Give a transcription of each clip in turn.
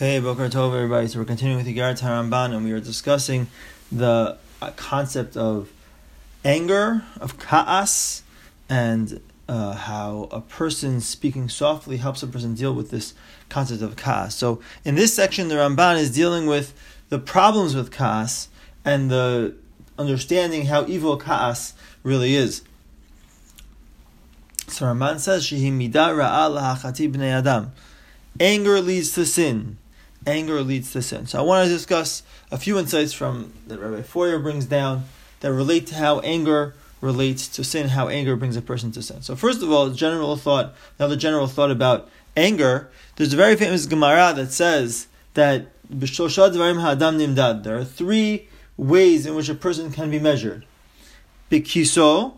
Okay, Boker Tov, everybody. So we're continuing with the Iggeret HaRamban, and we are discussing the uh, concept of anger, of kaas, and uh, how a person speaking softly helps a person deal with this concept of kaas. So in this section, the Ramban is dealing with the problems with kaas and the understanding how evil kaas really is. So Ramban says, "Shehi midah ra'ah bnei adam." Anger leads to sin anger leads to sin. So I want to discuss a few insights from that Rabbi Feuer brings down that relate to how anger relates to sin, how anger brings a person to sin. So first of all, general thought, another general thought about anger. There's a very famous Gemara that says that there are three ways in which a person can be measured. Bikiso,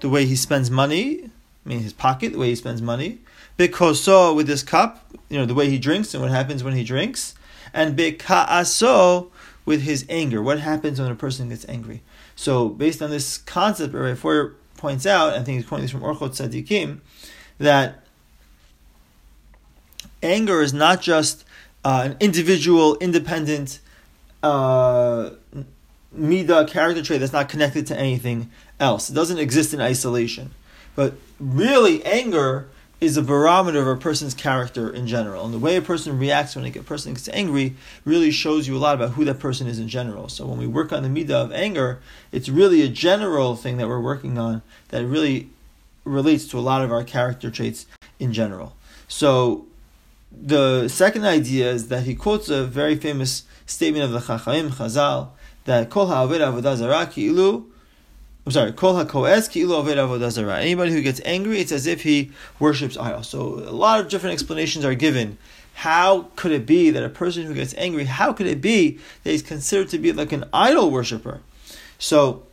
the way he spends money, I mean his pocket, the way he spends money. Bikoso with his cup, you know, the way he drinks and what happens when he drinks. And bikaaso with his anger. What happens when a person gets angry? So based on this concept, Rabbi Feuer points out, I think he's quoting this from Orchot Tzadikim, that anger is not just uh, an individual, independent uh, mida character trait that's not connected to anything else. It doesn't exist in isolation. But really, anger is a barometer of a person's character in general. And the way a person reacts when a person gets angry really shows you a lot about who that person is in general. So when we work on the midah of anger, it's really a general thing that we're working on that really relates to a lot of our character traits in general. So the second idea is that he quotes a very famous statement of the Chachamim Chazal that Kol ha'aved avodah zarah ilu I'm sorry, kol ki Anybody who gets angry, it's as if he worships idols. So a lot of different explanations are given. How could it be that a person who gets angry, how could it be that he's considered to be like an idol worshiper? So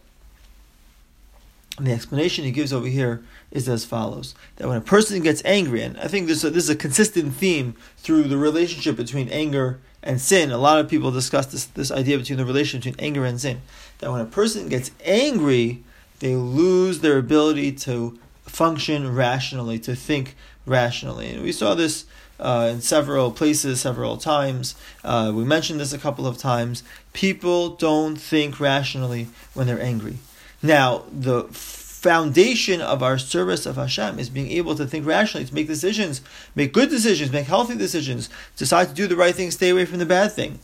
the explanation he gives over here is as follows: that when a person gets angry, and I think this, this is a consistent theme through the relationship between anger and sin. A lot of people discuss this, this idea between the relation between anger and sin. That when a person gets angry, they lose their ability to function rationally, to think rationally. And we saw this uh, in several places, several times. Uh, we mentioned this a couple of times. People don't think rationally when they're angry. Now, the foundation of our service of Hashem is being able to think rationally, to make decisions, make good decisions, make healthy decisions, decide to do the right thing, stay away from the bad thing.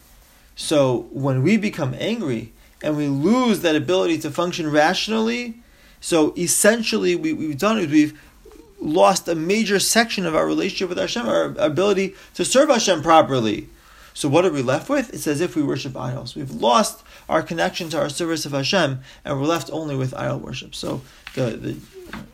So when we become angry and we lose that ability to function rationally, so essentially we, we've done it, we've lost a major section of our relationship with Hashem, our ability to serve Hashem properly. So what are we left with? It's as if we worship idols. We've lost our connection to our service of Hashem, and we're left only with idol worship. So the, the,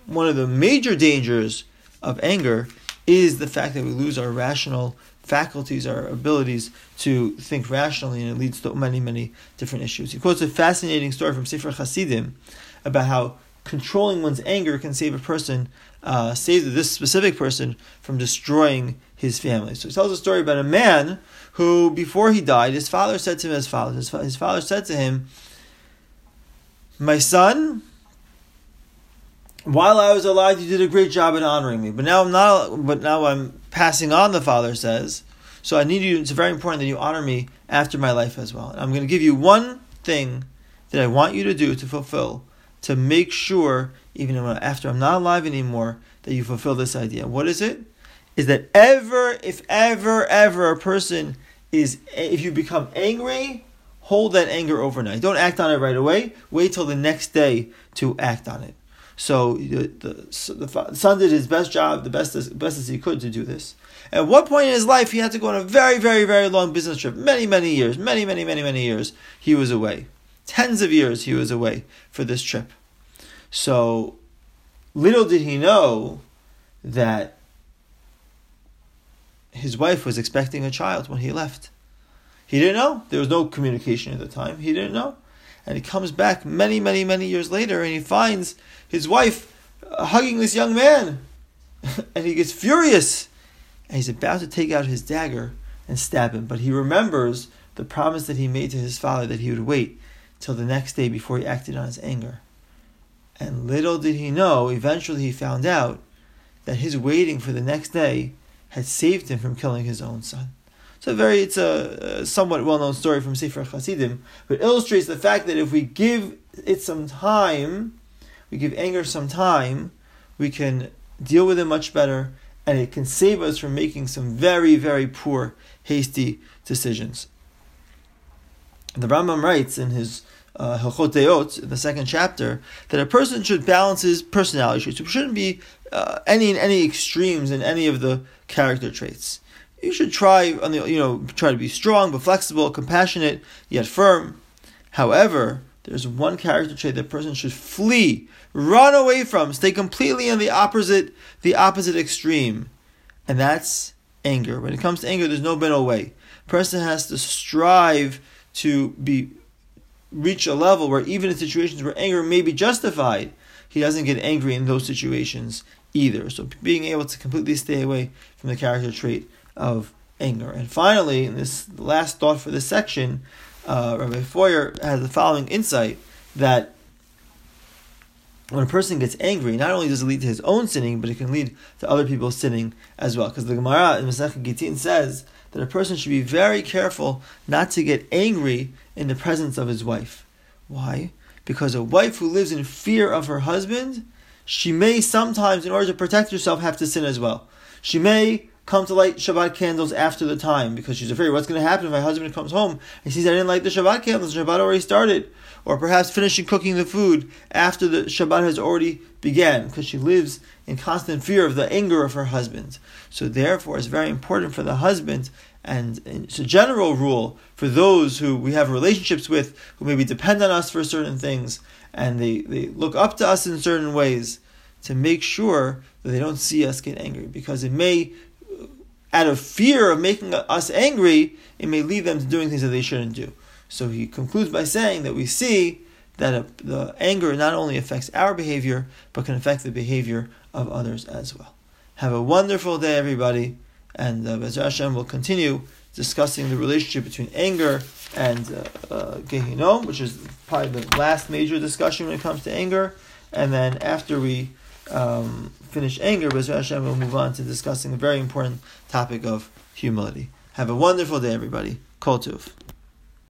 one of the major dangers of anger is the fact that we lose our rational faculties, our abilities to think rationally, and it leads to many, many different issues. He quotes a fascinating story from Sefer Hasidim about how controlling one's anger can save a person, uh, save this specific person from destroying his family. So he tells a story about a man who, before he died, his father said to him as follows. His, father said to him, My son, while I was alive, you did a great job in honoring me. But now I'm not. But now I'm passing on. The father says, so I need you. It's very important that you honor me after my life as well. And I'm going to give you one thing that I want you to do to fulfill, to make sure, even after I'm not alive anymore, that you fulfill this idea. What is it? Is that ever, if ever, ever a person is if you become angry, hold that anger overnight. Don't act on it right away. Wait till the next day to act on it. So the, the, the son did his best job, the best as, best as he could to do this. At what point in his life he had to go on a very, very, very long business trip? Many, many years, many, many, many, many years he was away. Tens of years he was away for this trip. So little did he know that his wife was expecting a child when he left. He didn't know. There was no communication at the time. He didn't know. And he comes back many, many, many years later and he finds his wife uh, hugging this young man. and he gets furious. And he's about to take out his dagger and stab him. But he remembers the promise that he made to his father that he would wait till the next day before he acted on his anger. And little did he know, eventually he found out that his waiting for the next day had saved him from killing his own son. A very, it's a, a somewhat well-known story from Sefer Hasidim, but illustrates the fact that if we give it some time, we give anger some time, we can deal with it much better, and it can save us from making some very, very poor, hasty decisions. The Rambam writes in his Hilchot Deot, in the second chapter, that a person should balance his personality traits. There shouldn't be uh, any any extremes in any of the character traits. You should try on the you know try to be strong but flexible, compassionate yet firm. However, there's one character trait that person should flee, run away from, stay completely in the opposite the opposite extreme, and that's anger. When it comes to anger, there's no middle way. Person has to strive to be reach a level where even in situations where anger may be justified, he doesn't get angry in those situations either. So being able to completely stay away from the character trait of anger. And finally, in this last thought for this section, uh, Rabbi Feuer has the following insight that when a person gets angry, not only does it lead to his own sinning, but it can lead to other people sinning as well. Because the Gemara in Masechet Gittin says that a person should be very careful not to get angry in the presence of his wife. Why? Because a wife who lives in fear of her husband, she may sometimes, in order to protect herself, have to sin as well. She may come to light Shabbat candles after the time because she's afraid what's going to happen if my husband comes home and sees I didn't light the Shabbat candles, Shabbat already started. Or perhaps finishing cooking the food after the Shabbat has already began because she lives in constant fear of the anger of her husband. So therefore, it's very important for the husband and it's a general rule for those who we have relationships with, who maybe depend on us for certain things, and they, they look up to us in certain ways, to make sure that they don't see us get angry. Because it may, out of fear of making us angry, it may lead them to doing things that they shouldn't do. So he concludes by saying that we see that the anger not only affects our behavior, but can affect the behavior of others as well. Have a wonderful day, everybody and uh, Bezra Hashem will continue discussing the relationship between anger and uh, uh, Gehinom, which is probably the last major discussion when it comes to anger. And then after we um, finish anger, Bezra Hashem will move on to discussing a very important topic of humility. Have a wonderful day, everybody. Kol Tuv.